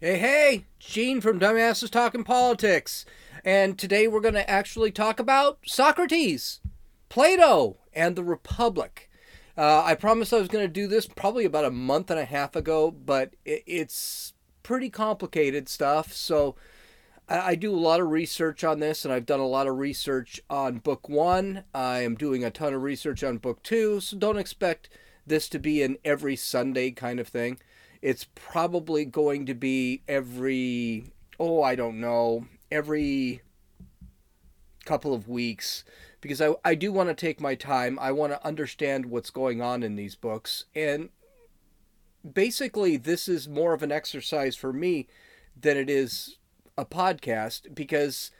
Hey, hey, Gene from Dumbasses Talking Politics. And today we're going to actually talk about Socrates, Plato, and the Republic. Uh, I promised I was going to do this probably about a month and a half ago, but it, it's pretty complicated stuff. So I, I do a lot of research on this, and I've done a lot of research on book one. I am doing a ton of research on book two, so don't expect this to be an every Sunday kind of thing it's probably going to be every oh i don't know every couple of weeks because i, I do want to take my time. I want to understand what's going on in these books. And basically this is more of an exercise for me than it is a podcast because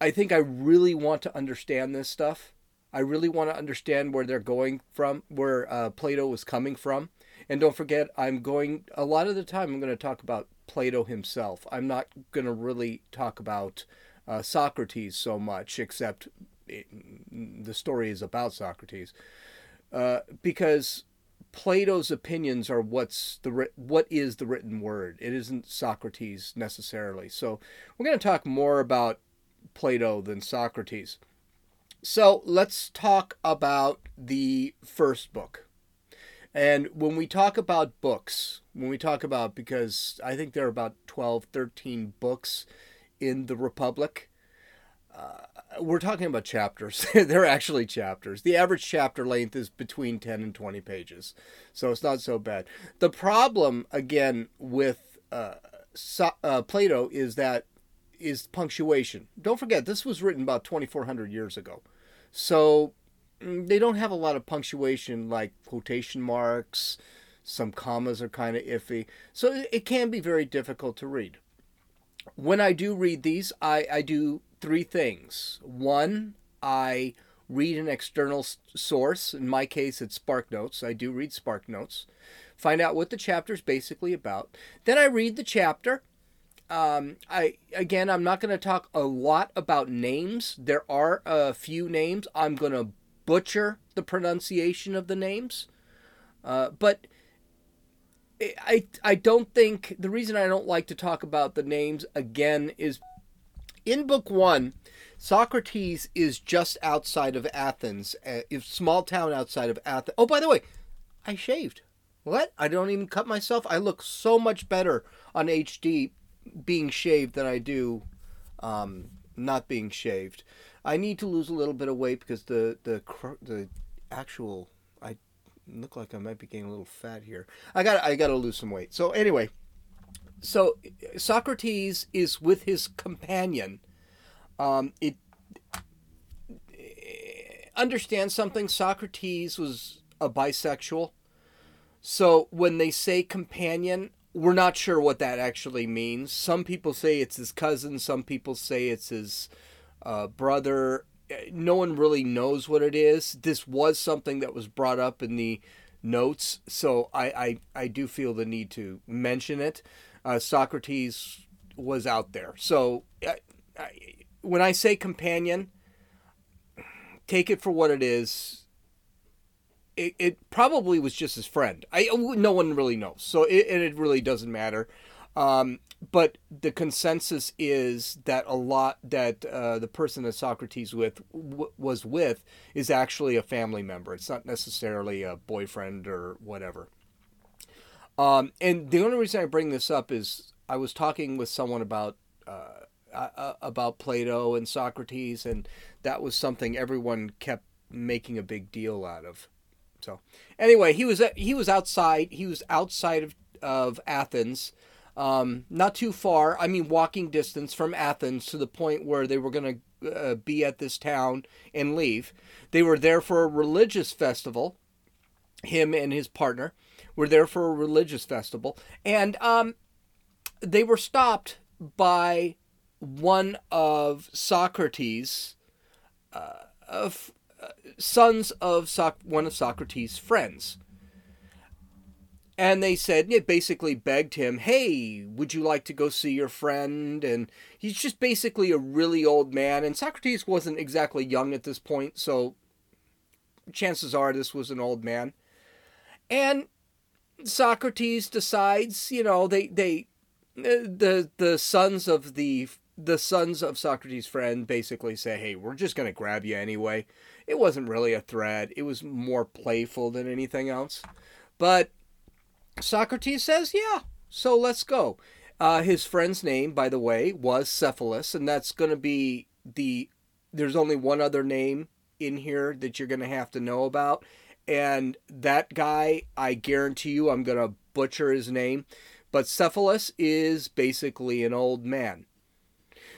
i think i really want to understand this stuff. I really want to understand where they're going from where uh, plato was coming from and don't forget, I'm going, a lot of the time, I'm going to talk about Plato himself. I'm not going to really talk about uh, Socrates so much, except it, the story is about Socrates. Uh, because Plato's opinions are what's the what is the written word. It isn't Socrates necessarily. So we're going to talk more about Plato than Socrates. So let's talk about the first book, and when we talk about books, when we talk about, because I think there are about 12, 13 books in the Republic, uh, we're talking about chapters. They're actually chapters. The average chapter length is between 10 and 20 pages. So it's not so bad. The problem, again, with uh, so, uh, Plato is that is punctuation. Don't forget, this was written about 2,400 years ago. So they don't have a lot of punctuation like quotation marks. Some commas are kind of iffy. So it can be very difficult to read. When I do read these, I, I do three things. One, I read an external source. In my case, it's SparkNotes. I do read SparkNotes. Find out what the chapter is basically about. Then I read the chapter. Um, I again, I'm not going to talk a lot about names. There are a few names I'm going to butcher the pronunciation of the names. Uh, but I, I don't think the reason I don't like to talk about the names again is in book one, Socrates is just outside of Athens, a small town outside of Athens. Oh, by the way, I shaved. What? I don't even cut myself. I look so much better on HD being shaved than I do um, not being shaved. I need to lose a little bit of weight because the the the actual I look like I might be getting a little fat here. I got I got to lose some weight. So anyway, so Socrates is with his companion. Um, it understand something. Socrates was a bisexual. So when they say companion, we're not sure what that actually means. Some people say it's his cousin. Some people say it's his uh, brother. No one really knows what it is. This was something that was brought up in the notes, so I, I, I do feel the need to mention it. Uh, Socrates was out there. So I, I, when I say companion, take it for what it is. It, it probably was just his friend. I no one really knows, so it, it really doesn't matter. Um, but the consensus is that a lot that uh, the person that Socrates with w- was with is actually a family member. It's not necessarily a boyfriend or whatever. Um, and the only reason I bring this up is I was talking with someone about uh, about Plato and Socrates, and that was something everyone kept making a big deal out of. So anyway, he was he was outside. He was outside of of Athens um, not too far. I mean, walking distance from Athens to the point where they were going to uh, be at this town and leave. They were there for a religious festival. Him and his partner were there for a religious festival, and um, they were stopped by one of Socrates' uh, of uh, sons of Soc- one of Socrates' friends and they said it basically begged him hey would you like to go see your friend and he's just basically a really old man and socrates wasn't exactly young at this point so chances are this was an old man and socrates decides you know they they uh, the the sons of the the sons of Socrates' friend basically say, "Hey, we're just going to grab you anyway." It wasn't really a threat. It was more playful than anything else. But Socrates says, "Yeah, so let's go." Uh, his friend's name, by the way, was Cephalus, and that's going to be the. There's only one other name in here that you're going to have to know about, and that guy, I guarantee you, I'm going to butcher his name, but Cephalus is basically an old man.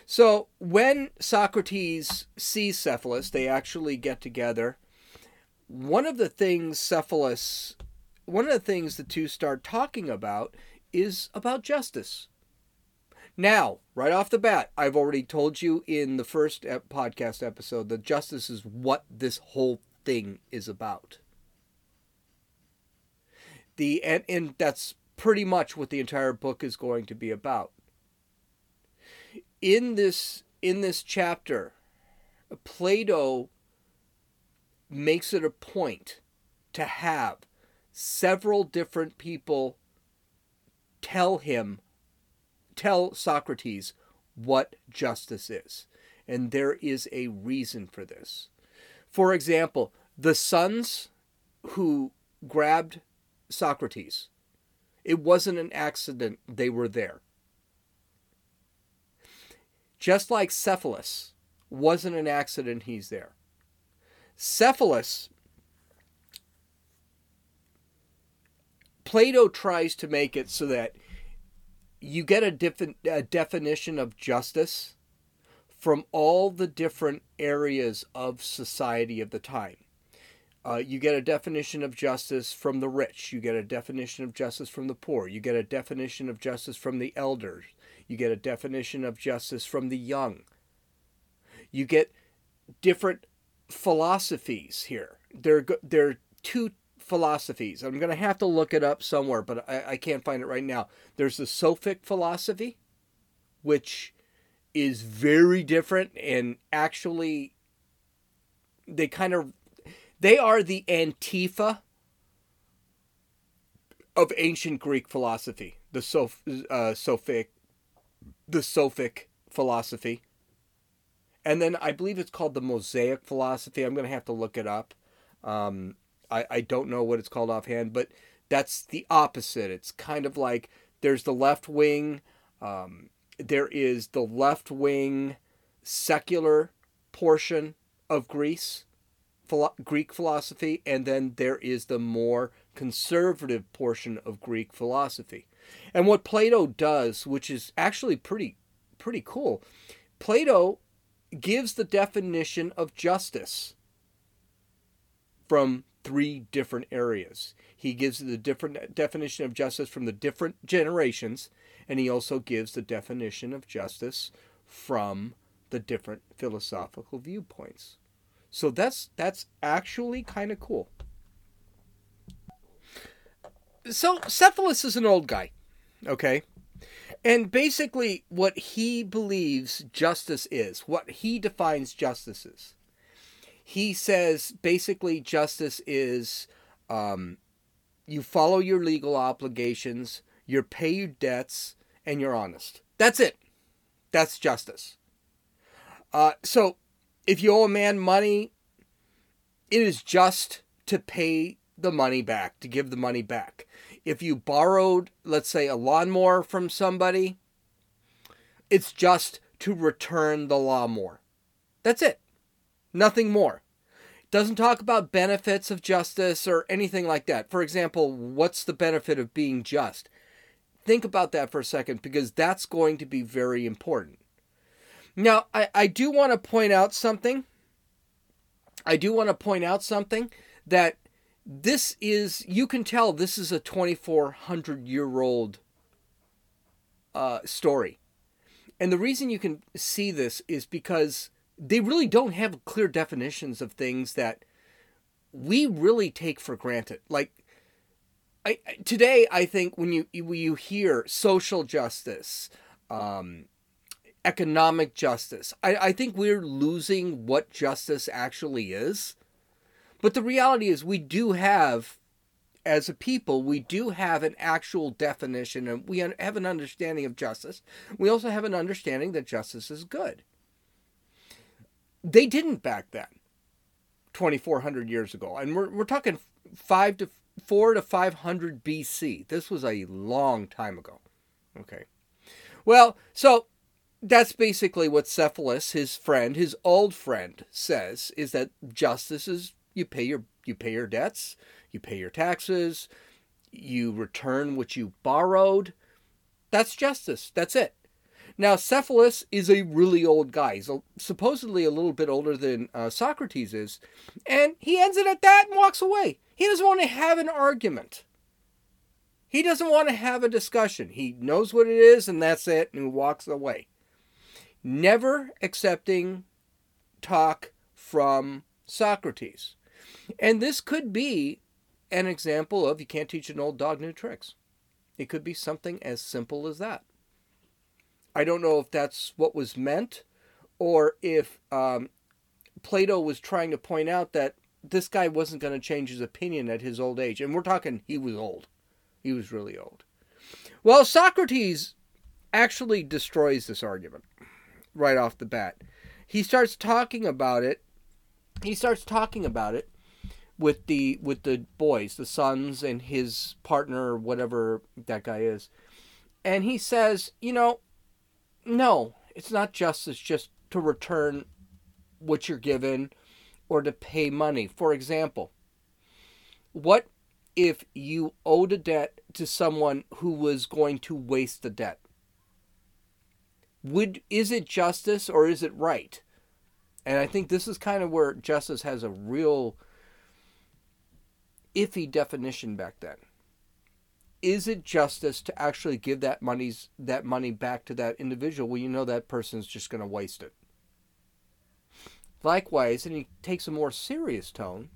So when Socrates sees Cephalus, they actually get together. One of the things Cephalus, one of the things the two start talking about is about justice. Now, right off the bat, I've already told you in the first podcast episode that justice is what this whole thing is about. The and, and that's pretty much what the entire book is going to be about. In this in this chapter, Plato makes it a point to have several different people tell him tell Socrates what justice is. And there is a reason for this. For example, the sons who grabbed Socrates, it wasn't an accident they were there. Just like Cephalus wasn't an accident he's there. Cephalus, Plato tries to make it so that you get a, different a definition of justice from all the different areas of society of the time. Uh, you get a definition of justice from the rich. You get a definition of justice from the poor. You get a definition of justice from the elders. You get a definition of justice from the young. You get different philosophies here. There, there are two philosophies. I'm going to have to look it up somewhere, but I, I can't find it right now. There's the Sophic philosophy, which is very different and actually they kind of they are the antifa of ancient Greek philosophy, the Soph, uh, Sophic, the Sophic philosophy. And then I believe it's called the Mosaic philosophy. I'm going to have to look it up. Um, I, I don't know what it's called offhand, but that's the opposite. It's kind of like there's the left wing, um, there is the left wing secular portion of Greece, philo- Greek philosophy, and then there is the more conservative portion of Greek philosophy. And what Plato does, which is actually pretty pretty cool, Plato gives the definition of justice from three different areas. He gives the different definition of justice from the different generations, and he also gives the definition of justice from the different philosophical viewpoints. So that's that's actually kind of cool. So Cephalus is an old guy, okay? And basically what he believes justice is, what he defines justice is he says basically justice is um, you follow your legal obligations, you pay your debts, and you're honest. That's it. That's justice. Uh, so if you owe a man money, it is just to pay the money back, to give the money back. If you borrowed, let's say, a lawnmower from somebody, it's just to return the lawnmower. That's it. Nothing more. Doesn't talk about benefits of justice or anything like that. For example, what's the benefit of being just? Think about that for a second because that's going to be very important. Now, I, I do want to point out something. I do want to point out something that this is, you can tell this is a 2,400 year old uh, story. And the reason you can see this is because they really don't have clear definitions of things that we really take for granted. Like I, today, I think when you when you hear social justice, um, economic justice, I, I think we're losing what justice actually is. But the reality is, we do have as a people, we do have an actual definition and we have an understanding of justice. We also have an understanding that justice is good. They didn't back then, 2,400 years ago. And we're, we're talking five to four to 500 BC. This was a long time ago. Okay. Well, so that's basically what Cephalus, his friend, his old friend, says is that justice is you pay your you pay your debts, you pay your taxes, you return what you borrowed. That's justice. That's it. Now, Cephalus is a really old guy. He's supposedly a little bit older than uh, Socrates is. And he ends it at that and walks away. He doesn't want to have an argument. He doesn't want to have a discussion. He knows what it is, and that's it, and he walks away. Never accepting talk from Socrates. And this could be an example of you can't teach an old dog new tricks. It could be something as simple as that. I don't know if that's what was meant or if um, Plato was trying to point out that this guy wasn't going to change his opinion at his old age. And we're talking, he was old. He was really old. Well, Socrates actually destroys this argument right off the bat. He starts talking about it. He starts talking about it with the with the boys, the sons, and his partner, whatever that guy is. And he says, you know, no, it's not justice just to return what you're given or to pay money. For example, what if you owed a debt to someone who was going to waste the debt? Would is it justice or is it right? And I think this is kind of where justice has a real iffy definition back then is it justice to actually give that money's that money back to that individual when you know that person's just going to waste it? Likewise, and he takes a more serious tone,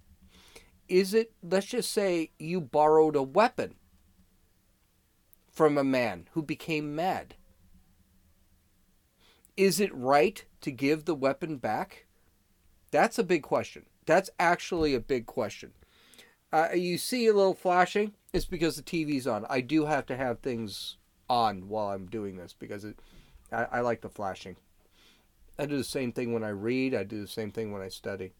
is it let's just say you borrowed a weapon from a man who became mad? Is it right to give the weapon back? That's a big question. That's actually a big question. Uh, you see a little flashing. It's because the TV's on. I do have to have things on while I'm doing this because it, I, I like the flashing. I do the same thing when I read. I do the same thing when I study.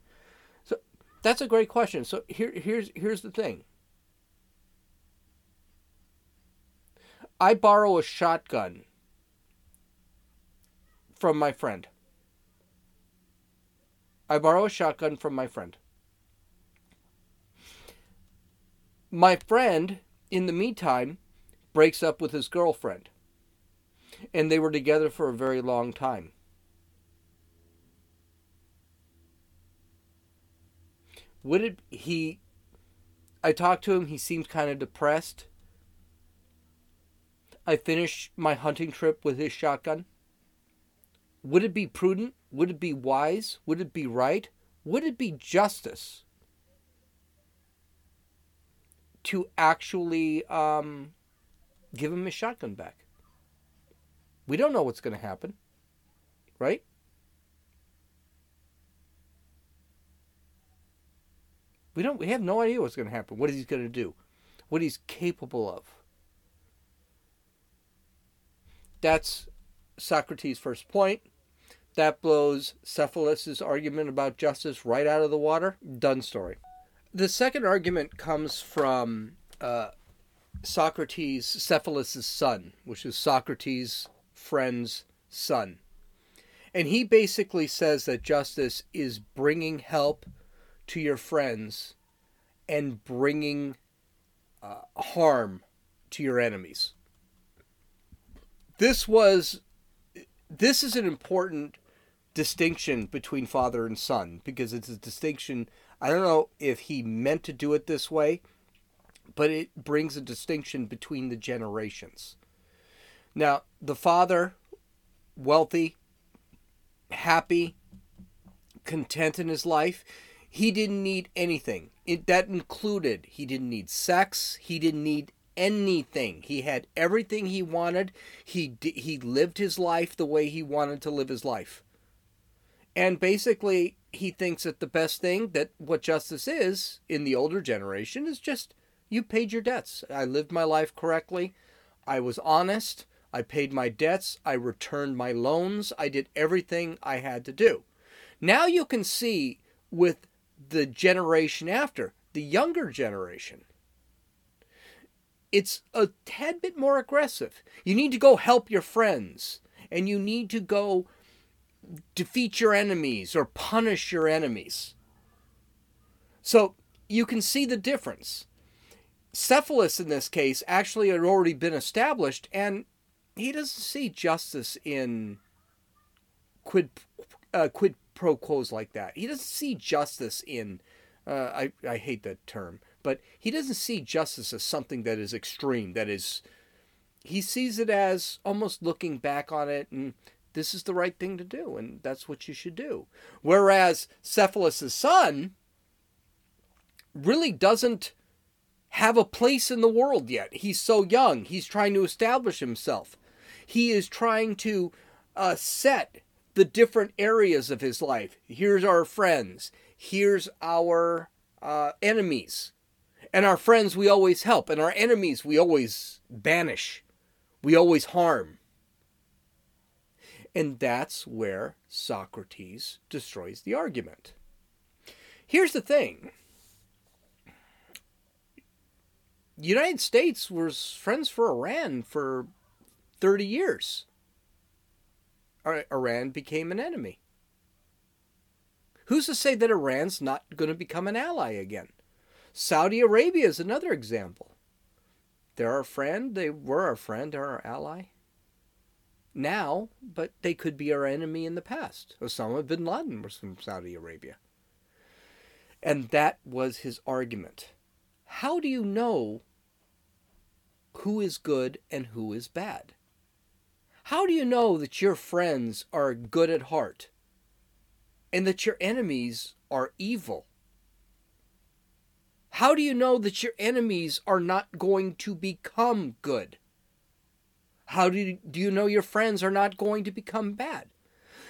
So that's a great question. So here, here's here's the thing. I borrow a shotgun from my friend. I borrow a shotgun from my friend. My friend, in the meantime, breaks up with his girlfriend. And they were together for a very long time. Would it he I talked to him, he seemed kind of depressed. I finished my hunting trip with his shotgun. Would it be prudent? Would it be wise? Would it be right? Would it be justice to actually um, give him his shotgun back. We don't know what's going to happen, right? We don't. We have no idea what's going to happen. What he's going to do, what he's capable of. That's Socrates' first point. That blows Cephalus' argument about justice right out of the water. Done story. The second argument comes from uh, Socrates, Cephalus' son, which is Socrates' friend's son. And he basically says that justice is bringing help to your friends and bringing uh, harm to your enemies. This was this is an important distinction between father and son because it's a distinction I don't know if he meant to do it this way, but it brings a distinction between the generations. Now, the father, wealthy, happy, content in his life, he didn't need anything. It, that included he didn't need sex, he didn't need anything. He had everything he wanted. He he lived his life the way he wanted to live his life. And basically he thinks that the best thing that what justice is in the older generation is just You paid your debts. I lived my life correctly. I was honest. I paid my debts. I returned my loans. I did everything I had to do. Now you can see with the generation after, the younger generation, it's a tad bit more aggressive. You need to go help your friends and you need to go defeat your enemies or punish your enemies. So you can see the difference. Cephalus, in this case, actually had already been established, and he doesn't see justice in quid, uh, quid pro quos like that. He doesn't see justice in, uh, I, I hate that term, but he doesn't see justice as something that is extreme, that is, he sees it as almost looking back on it and this is the right thing to do and that's what you should do. Whereas Cephalus' son really doesn't have a place in the world yet. He's so young. He's trying to establish himself. He is trying to uh, set the different areas of his life. Here's our friends. Here's our uh, enemies. And our friends we always help, and our enemies we always banish. We always harm. And that's where Socrates destroys the argument. Here's the thing United States was friends for Iran for 30 years. Uh, Iran became an enemy. Who's to say that Iran's not going to become an ally again? Saudi Arabia is another example. They're our friend. They were our friend. They're our ally. Now, but they could be our enemy in the past. Osama bin Laden was from Saudi Arabia. And that was his argument. How do you know who is good and who is bad? How do you know that your friends are good at heart and that your enemies are evil? How do you know that your enemies are not going to become good? How do you, do you know your friends are not going to become bad?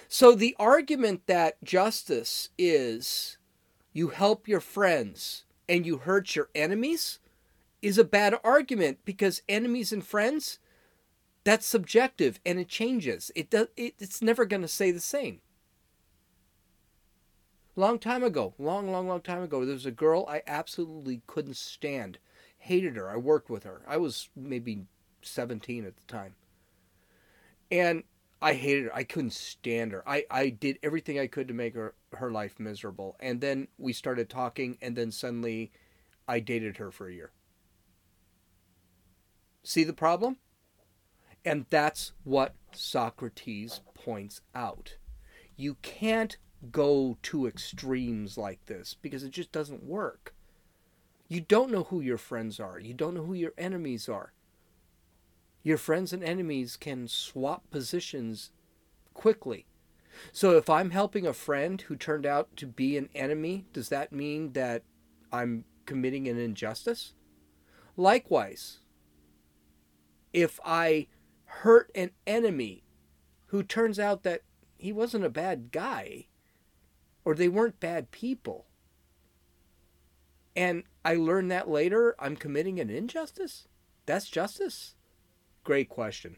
So the argument that justice is you help your friends and you hurt your enemies is a bad argument because enemies and friends that's subjective and it changes. It does it, it's never going to say the same. Long time ago, long long long time ago, there was a girl I absolutely couldn't stand. Hated her. I worked with her. I was maybe 17 at the time. And I hated her. I couldn't stand her. I, I did everything I could to make her, her life miserable. And then we started talking, and then suddenly I dated her for a year. See the problem? And that's what Socrates points out. You can't go to extremes like this because it just doesn't work. You don't know who your friends are, you don't know who your enemies are. Your friends and enemies can swap positions quickly. So if I'm helping a friend who turned out to be an enemy, does that mean that I'm committing an injustice? Likewise, if I hurt an enemy who turns out that he wasn't a bad guy or they weren't bad people, and I learn that later, I'm committing an injustice? That's justice? Great question.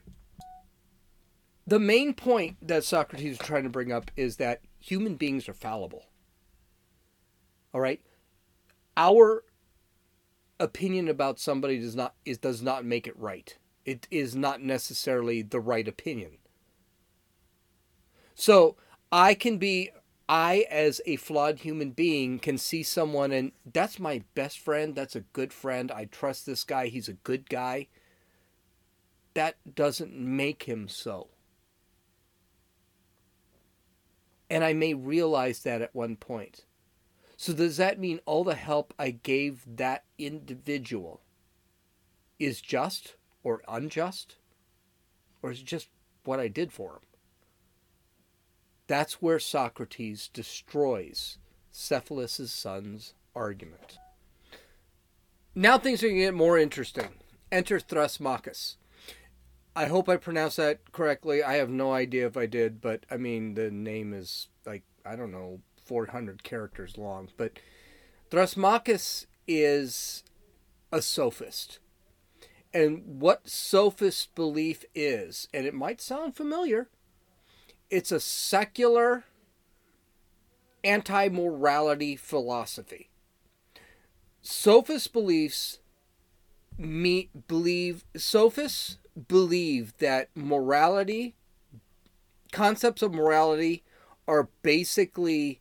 The main point that Socrates is trying to bring up is that human beings are fallible. All right? Our opinion about somebody does not is does not make it right it is not necessarily the right opinion. So I can be, I as a flawed human being can see someone and that's my best friend. That's a good friend. I trust this guy. He's a good guy. That doesn't make him so. And I may realize that at one point. So, does that mean all the help I gave that individual is just? or unjust? Or is it just what I did for him? That's where Socrates destroys Cephalus' son's argument. Now things are going to get more interesting. Enter Thrasymachus. I hope I pronounced that correctly. I have no idea if I did, but I mean, the name is like, I don't know, 400 characters long. But Thrasymachus is a sophist. And what sophist belief is, and it might sound familiar, it's a secular anti morality philosophy. Sophist beliefs me believe sophists believe that morality concepts of morality are basically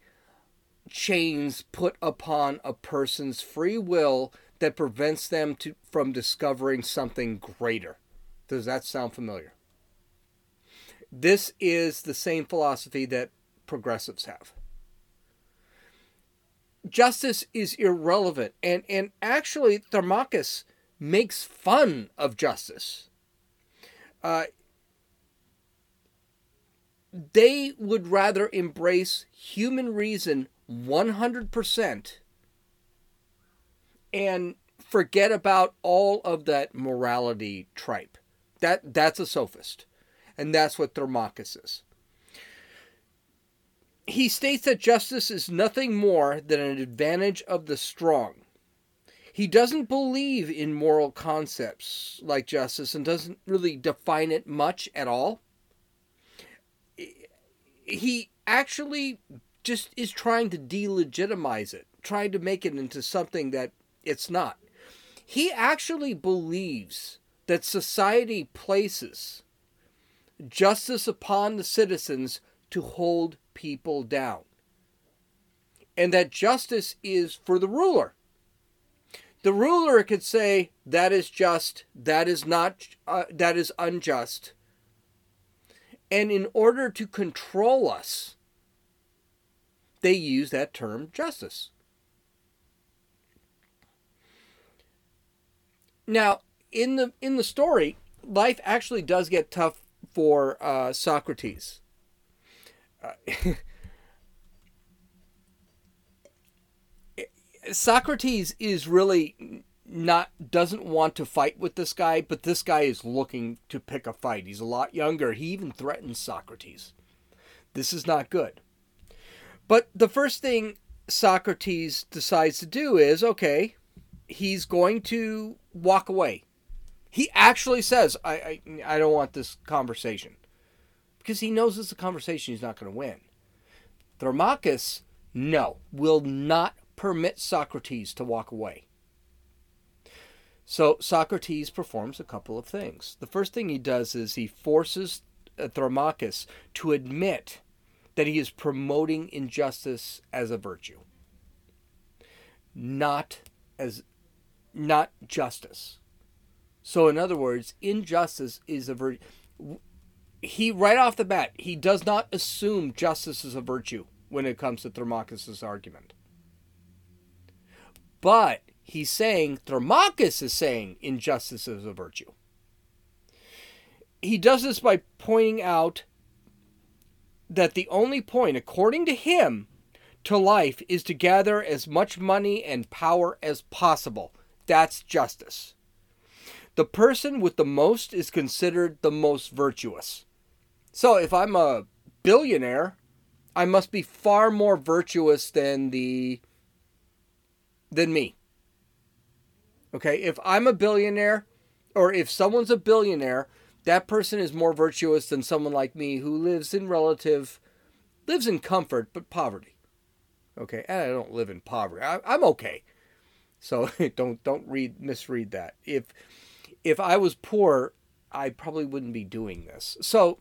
chains put upon a person's free will that prevents them to, from discovering something greater. Does that sound familiar? This is the same philosophy that progressives have. Justice is irrelevant, and, and actually, Thermachus makes fun of justice. Uh, they would rather embrace human reason 100% and forget about all of that morality tripe. That that's a sophist. And that's what Thermachus is. He states that justice is nothing more than an advantage of the strong. He doesn't believe in moral concepts like justice and doesn't really define it much at all. He actually just is trying to delegitimize it, trying to make it into something that it's not. He actually believes that society places justice upon the citizens to hold people down. And that justice is for the ruler. The ruler could say that is just, that is not, uh, that is unjust. And in order to control us, they use that term justice. Now, in the in the story, life actually does get tough for uh, Socrates. Uh, Socrates is really not doesn't want to fight with this guy, but this guy is looking to pick a fight. He's a lot younger. He even threatens Socrates. This is not good. But the first thing Socrates decides to do is okay, he's going to walk away. He actually says, I, I, I don't want this conversation. Because he knows it's a conversation he's not going to win. Thermachus, no, will not permit Socrates to walk away. So Socrates performs a couple of things. The first thing he does is he forces uh, Thermachus to admit that he is promoting injustice as a virtue, not as not justice. So, in other words, injustice is a virtue. He, right off the bat, he does not assume justice is a virtue when it comes to Thermachus' argument. But he's saying, Thermachus is saying injustice is a virtue. He does this by pointing out that the only point, according to him, to life is to gather as much money and power as possible that's justice. The person with the most is considered the most virtuous. So if I'm a billionaire, I must be far more virtuous than the than me. Okay, if I'm a billionaire or if someone's a billionaire, that person is more virtuous than someone like me who lives in relative lives in comfort but poverty. Okay, and I don't live in poverty. I, am okay. So don't don't read misread that. If if I was poor, I probably wouldn't be doing this. So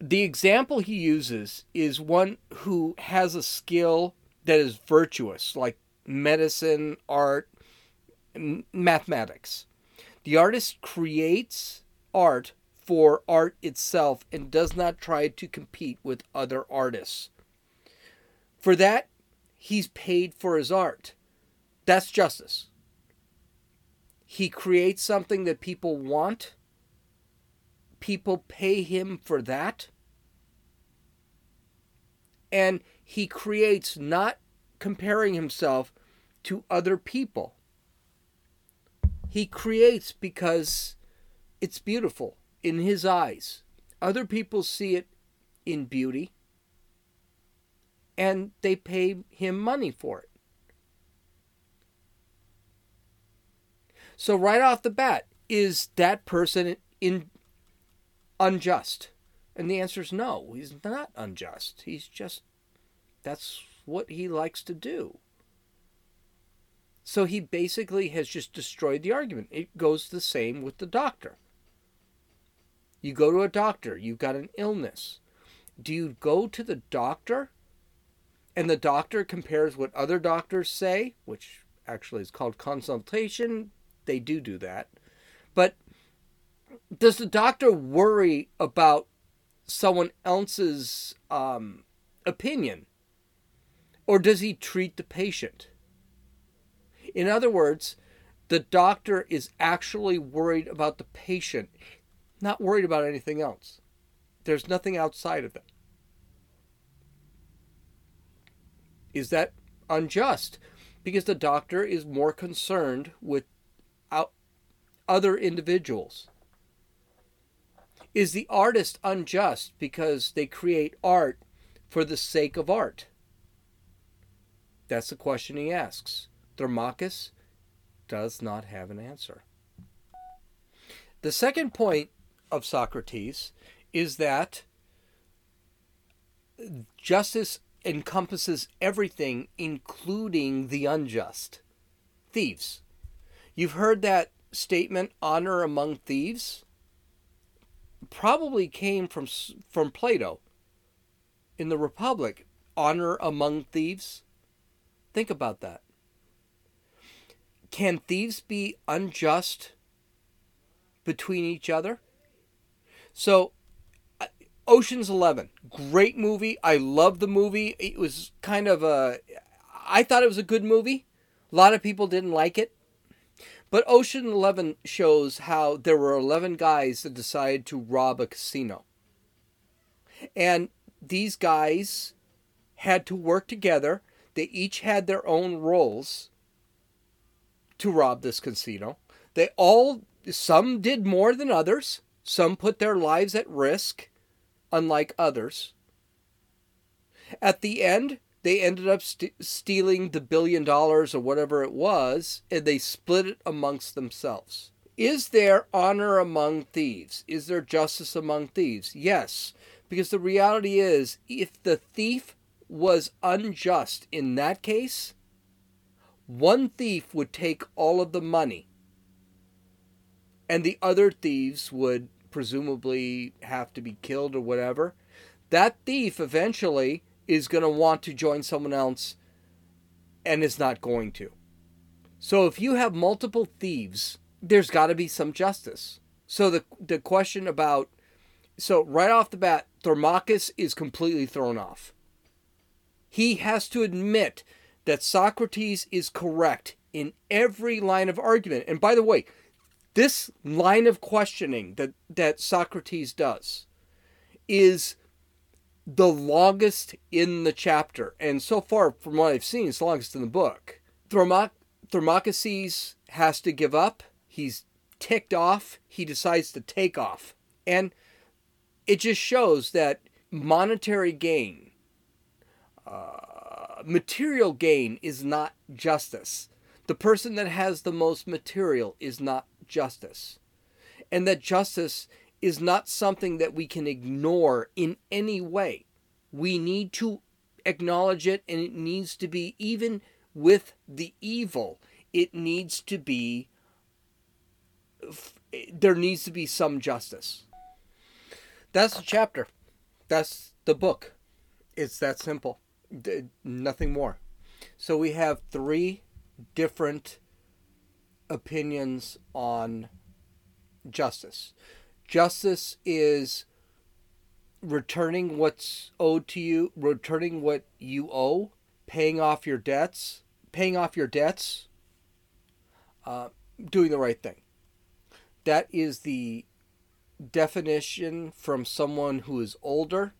the example he uses is one who has a skill that is virtuous, like medicine, art, mathematics. The artist creates art for art itself and does not try to compete with other artists. For that, he's paid for his art. That's justice. He creates something that people want. People pay him for that. And he creates not comparing himself to other people. He creates because it's beautiful in his eyes. Other people see it in beauty and they pay him money for it. So right off the bat, is that person in unjust? And the answer is no. He's not unjust. He's just that's what he likes to do. So he basically has just destroyed the argument. It goes the same with the doctor. You go to a doctor, you've got an illness. Do you go to the doctor and the doctor compares what other doctors say, which actually is called consultation? They do do that. But does the doctor worry about someone else's um, opinion? Or does he treat the patient? In other words, the doctor is actually worried about the patient, not worried about anything else. There's nothing outside of it. Is that unjust? Because the doctor is more concerned with other individuals. Is the artist unjust because they create art for the sake of art? That's the question he asks. Thermachus does not have an answer. The second point of Socrates is that justice encompasses everything, including the unjust. Thieves. You've heard that statement, honor among thieves? Probably came from, from Plato. In the Republic, honor among thieves? Think about that. Can thieves be unjust between each other? So, Ocean's Eleven, great movie. I love the movie. It was kind of a. I thought it was a good movie. A lot of people didn't like it. But Ocean Eleven shows how there were 11 guys that decided to rob a casino. And these guys had to work together they each had their own roles to rob this casino. They all, some did more than others. Some put their lives at risk, unlike others. At the end, they ended up st- stealing the billion dollars or whatever it was, and they split it amongst themselves. Is there honor among thieves? Is there justice among thieves? Yes, because the reality is, if the thief was unjust in that case, one thief would take all of the money, and the other thieves would presumably have to be killed or whatever. That thief eventually is going to want to join someone else and is not going to. So if you have multiple thieves, there's got to be some justice. So the the question about so right off the bat, Thermachus is completely thrown off he has to admit that Socrates is correct in every line of argument. And by the way, this line of questioning that, that Socrates does is the longest in the chapter. And so far, from what I've seen, it's the longest in the book. Thermoc- Thermochus has to give up. He's ticked off. He decides to take off. And it just shows that monetary gain uh, material gain is not justice. The person that has the most material is not justice. And that justice is not something that we can ignore in any way. We need to acknowledge it, and it needs to be, even with the evil, it needs to be, there needs to be some justice. That's the chapter. That's the book. It's that simple nothing more. So we have three different opinions on justice. Justice is returning what's owed to you, returning what you owe, paying off your debts, paying off your debts, uh, doing the right thing. That is the definition from someone who is older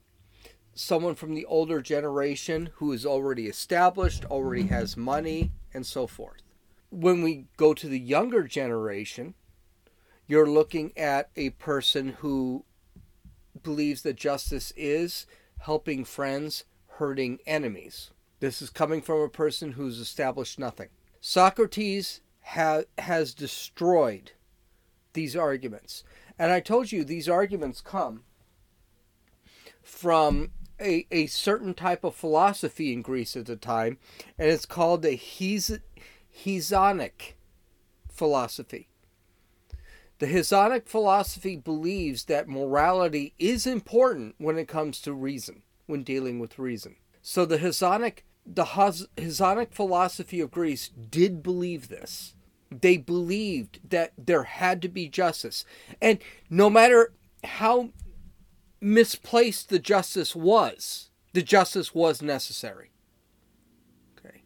someone from the older generation who is already established, already has money, and so forth. When we go to the younger generation, you're looking at a person who believes that justice is helping friends, hurting enemies. This is coming from a person who's established nothing. Socrates ha- has destroyed these arguments. And I told you these arguments come from a, a certain type of philosophy in Greece at the time, and it's called the Hes- Hesonic philosophy. The Hesonic philosophy believes that morality is important when it comes to reason, when dealing with reason. So the Hesonic the Hesonic philosophy of Greece did believe this. They believed that there had to be justice. And no matter how misplaced the justice was, the justice was necessary. Okay.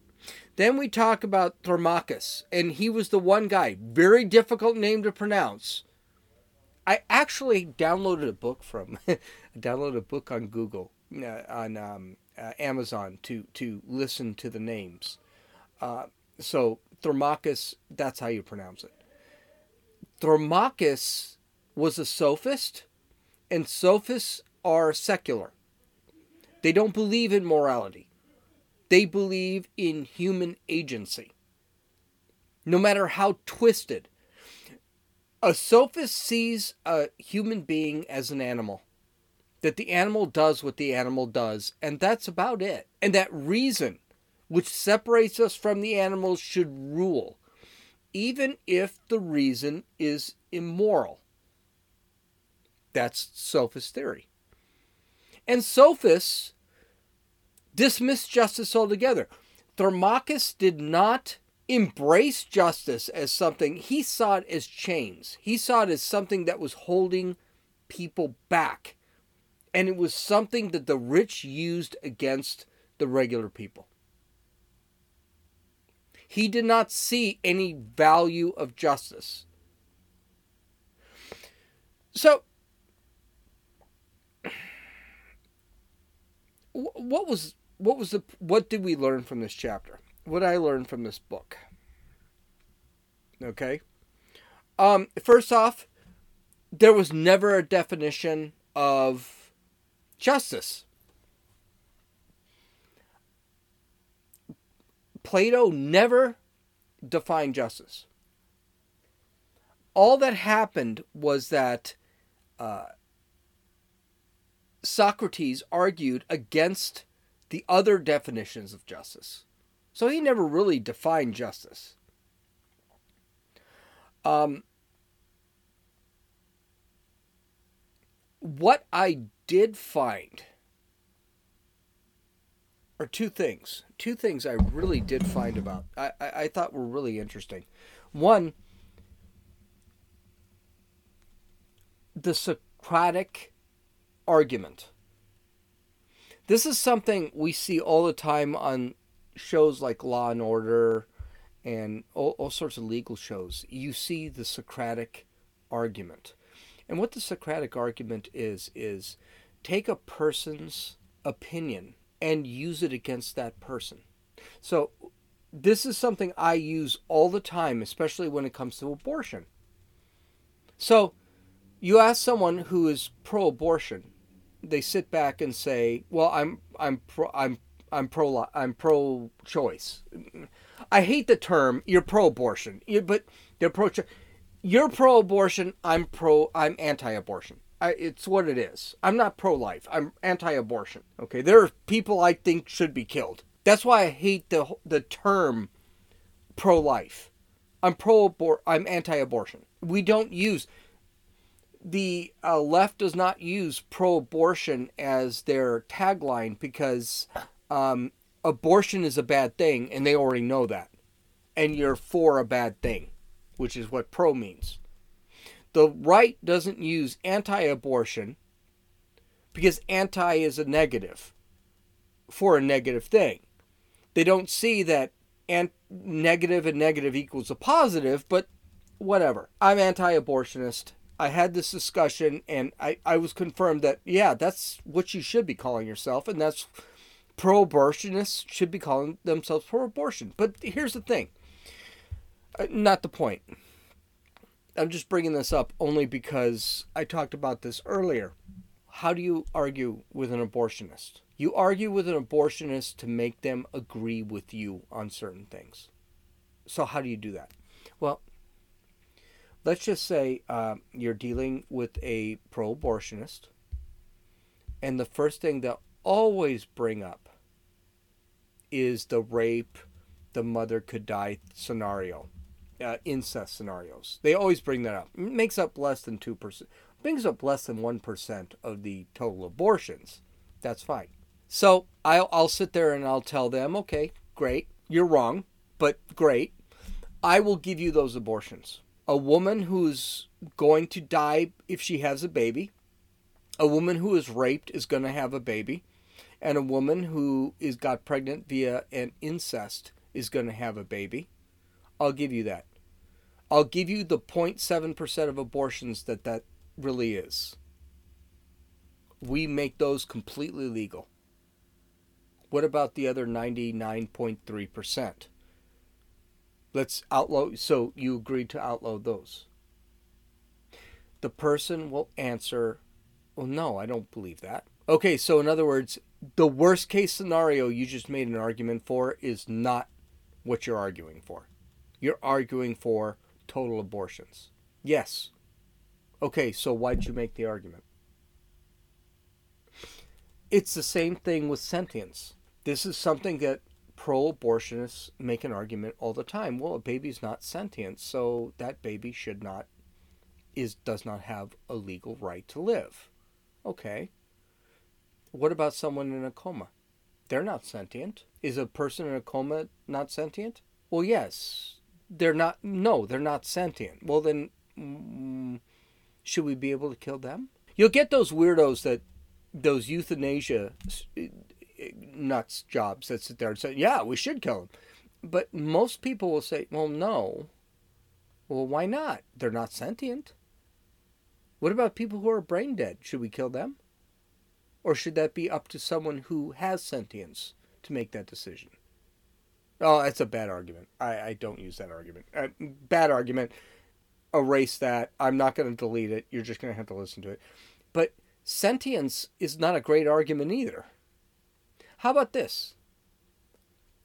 Then we talk about Thermachus, and he was the one guy, very difficult name to pronounce. I actually downloaded a book from, I downloaded a book on Google, uh, on um, uh, Amazon to to listen to the names. Uh, so Thermachus, that's how you pronounce it. Thermachus was a sophist, and sophists are secular. They don't believe in morality. They believe in human agency. No matter how twisted. A sophist sees a human being as an animal that the animal does what the animal does, and that's about it. And that reason, which separates us from the animals, should rule, even if the reason is immoral. That's sophist theory. And sophists dismiss justice altogether. Thermachus did not embrace justice as something, he saw it as chains. He saw it as something that was holding people back and it was something that the rich used against the regular people. He did not see any value of justice. So, what was what was the what did we learn from this chapter? What I learn from this book? Okay. Um, first off, there was never a definition of justice. Plato never defined justice. All that happened was that uh, Socrates argued against the other definitions of justice. So he never really defined justice. Um, what I did find are two things. Two things I really did find about I, I, I thought were really interesting. One, the Socratic argument. This is something we see all the time on shows like Law and Order and all, all sorts of legal shows. You see the Socratic argument. And what the Socratic argument is, is take a person's opinion and use it against that person. So, this is something I use all the time, especially when it comes to abortion. So, you ask someone who is pro-abortion, they sit back and say, "Well, I'm I'm pro I'm I'm pro I'm pro-choice." I hate the term "you're pro-abortion," but they're pro-choice you're pro-abortion. I'm pro. I'm anti-abortion. It's what it is. I'm not pro-life. I'm anti-abortion. Okay, there are people I think should be killed. That's why I hate the the term pro-life. I'm pro-abort. I'm anti-abortion. We don't use the uh, left does not use pro-abortion as their tagline because um, abortion is a bad thing, and they already know that, and you're for a bad thing which is what pro means. The right doesn't use anti abortion because anti is a negative for a negative thing. They don't see that negative and negative equals a positive, but whatever. I'm anti abortionist. I had this discussion and I, I was confirmed that, yeah, that's what you should be calling yourself, and that's pro abortionists should be calling themselves pro abortion. But here's the thing uh, not the point. I'm just bringing this up only because I talked about this earlier. How do you argue with an abortionist? You argue with an abortionist to make them agree with you on certain things. So, how do you do that? Well, let's just say uh, you're dealing with a pro abortionist, and the first thing they'll always bring up is the rape, the mother could die scenario, uh, incest scenarios. They always bring that up. It makes up less than 2%, brings up less than 1% of the total abortions. That's fine. So I'll, I'll sit there and I'll tell them, okay, great, you're wrong, but great. I will give you those abortions. A woman who's going to die if she has a baby, a woman who is raped is going to have a baby, and a woman who is got pregnant via an incest is going to have a baby. I'll give you that. I'll give you the 0.7% of abortions that that really is. We make those completely legal. What about the other 99.3%? Let's outlaw. So you agreed to outlaw those. The person will answer, Well, no, I don't believe that. Okay, so in other words, the worst case scenario you just made an argument for is not what you're arguing for. You're arguing for total abortions. Yes. Okay, so why'd you make the argument? It's the same thing with sentience. This is something that pro abortionists make an argument all the time. Well, a baby's not sentient, so that baby should not is does not have a legal right to live. Okay. What about someone in a coma? They're not sentient. Is a person in a coma not sentient? Well, yes. They're not. No, they're not sentient. Well, then, mm, should we be able to kill them? You'll get those weirdos that, those euthanasia nuts jobs that sit there and say, yeah, we should kill them. But most people will say, well, no. Well, why not? They're not sentient. What about people who are brain dead? Should we kill them? Or should that be up to someone who has sentience to make that decision? Oh, that's a bad argument. I, I don't use that argument. Uh, bad argument. Erase that. I'm not going to delete it. You're just going to have to listen to it. But sentience is not a great argument either. How about this?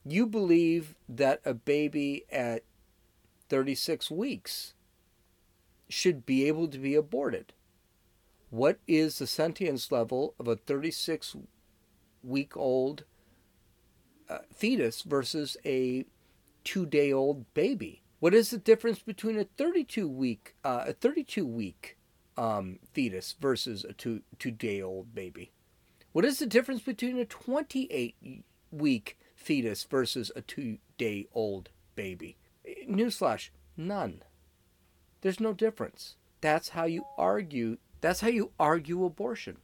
You believe that a baby at 36 weeks should be able to be aborted what is the sentience level of a 36 week old uh, fetus versus a two day old baby? What is the difference between a 32 week uh, a 32 week um, fetus versus a two two day old baby? What is the difference between a 28 week fetus versus a two day old baby? Newsflash: none. There's no difference. That's how you argue that's how you argue abortion.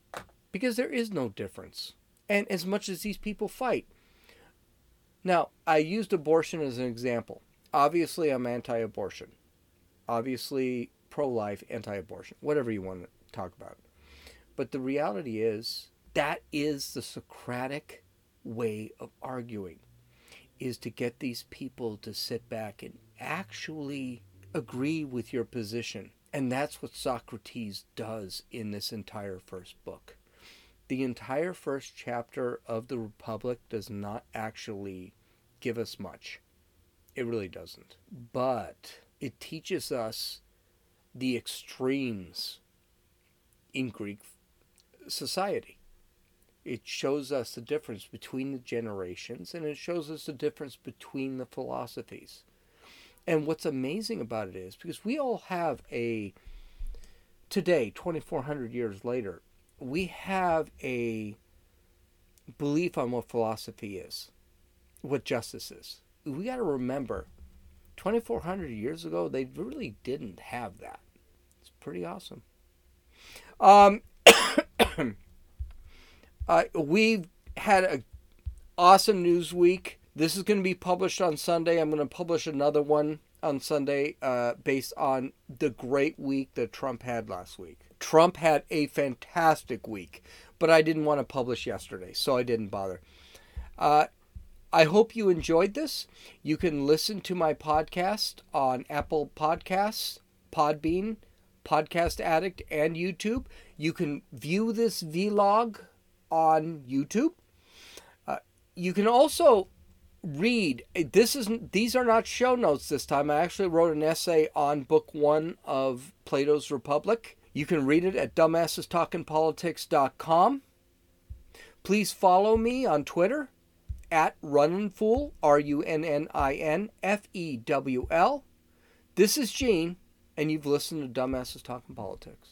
Because there is no difference. And as much as these people fight. Now, I used abortion as an example. Obviously, I'm anti abortion. Obviously, pro life, anti abortion, whatever you want to talk about. But the reality is, that is the Socratic way of arguing, is to get these people to sit back and actually agree with your position and that's what Socrates does in this entire first book. The entire first chapter of the Republic does not actually give us much. It really doesn't. But it teaches us the extremes in Greek society. It shows us the difference between the generations and it shows us the difference between the philosophies. And what's amazing about it is because we all have a, today, 2,400 years later, we have a belief on what philosophy is, what justice is. We got to remember, 2,400 years ago, they really didn't have that. It's pretty awesome. Um, uh, we've had an awesome news week. This is going to be published on Sunday. I'm going to publish another one on Sunday uh, based on the great week that Trump had last week. Trump had a fantastic week, but I didn't want to publish yesterday, so I didn't bother. Uh, I hope you enjoyed this. You can listen to my podcast on Apple Podcasts, Podbean, Podcast Addict, and YouTube. You can view this vlog on YouTube. Uh, you can also read. This isn't. These are not show notes this time. I actually wrote an essay on book one of Plato's Republic. You can read it at dumbassestalkingpolitics.com. Please follow me on Twitter at Runninfewl, R U N N I N F E W L. This is Gene, and you've listened to Dumbasses Talking Politics.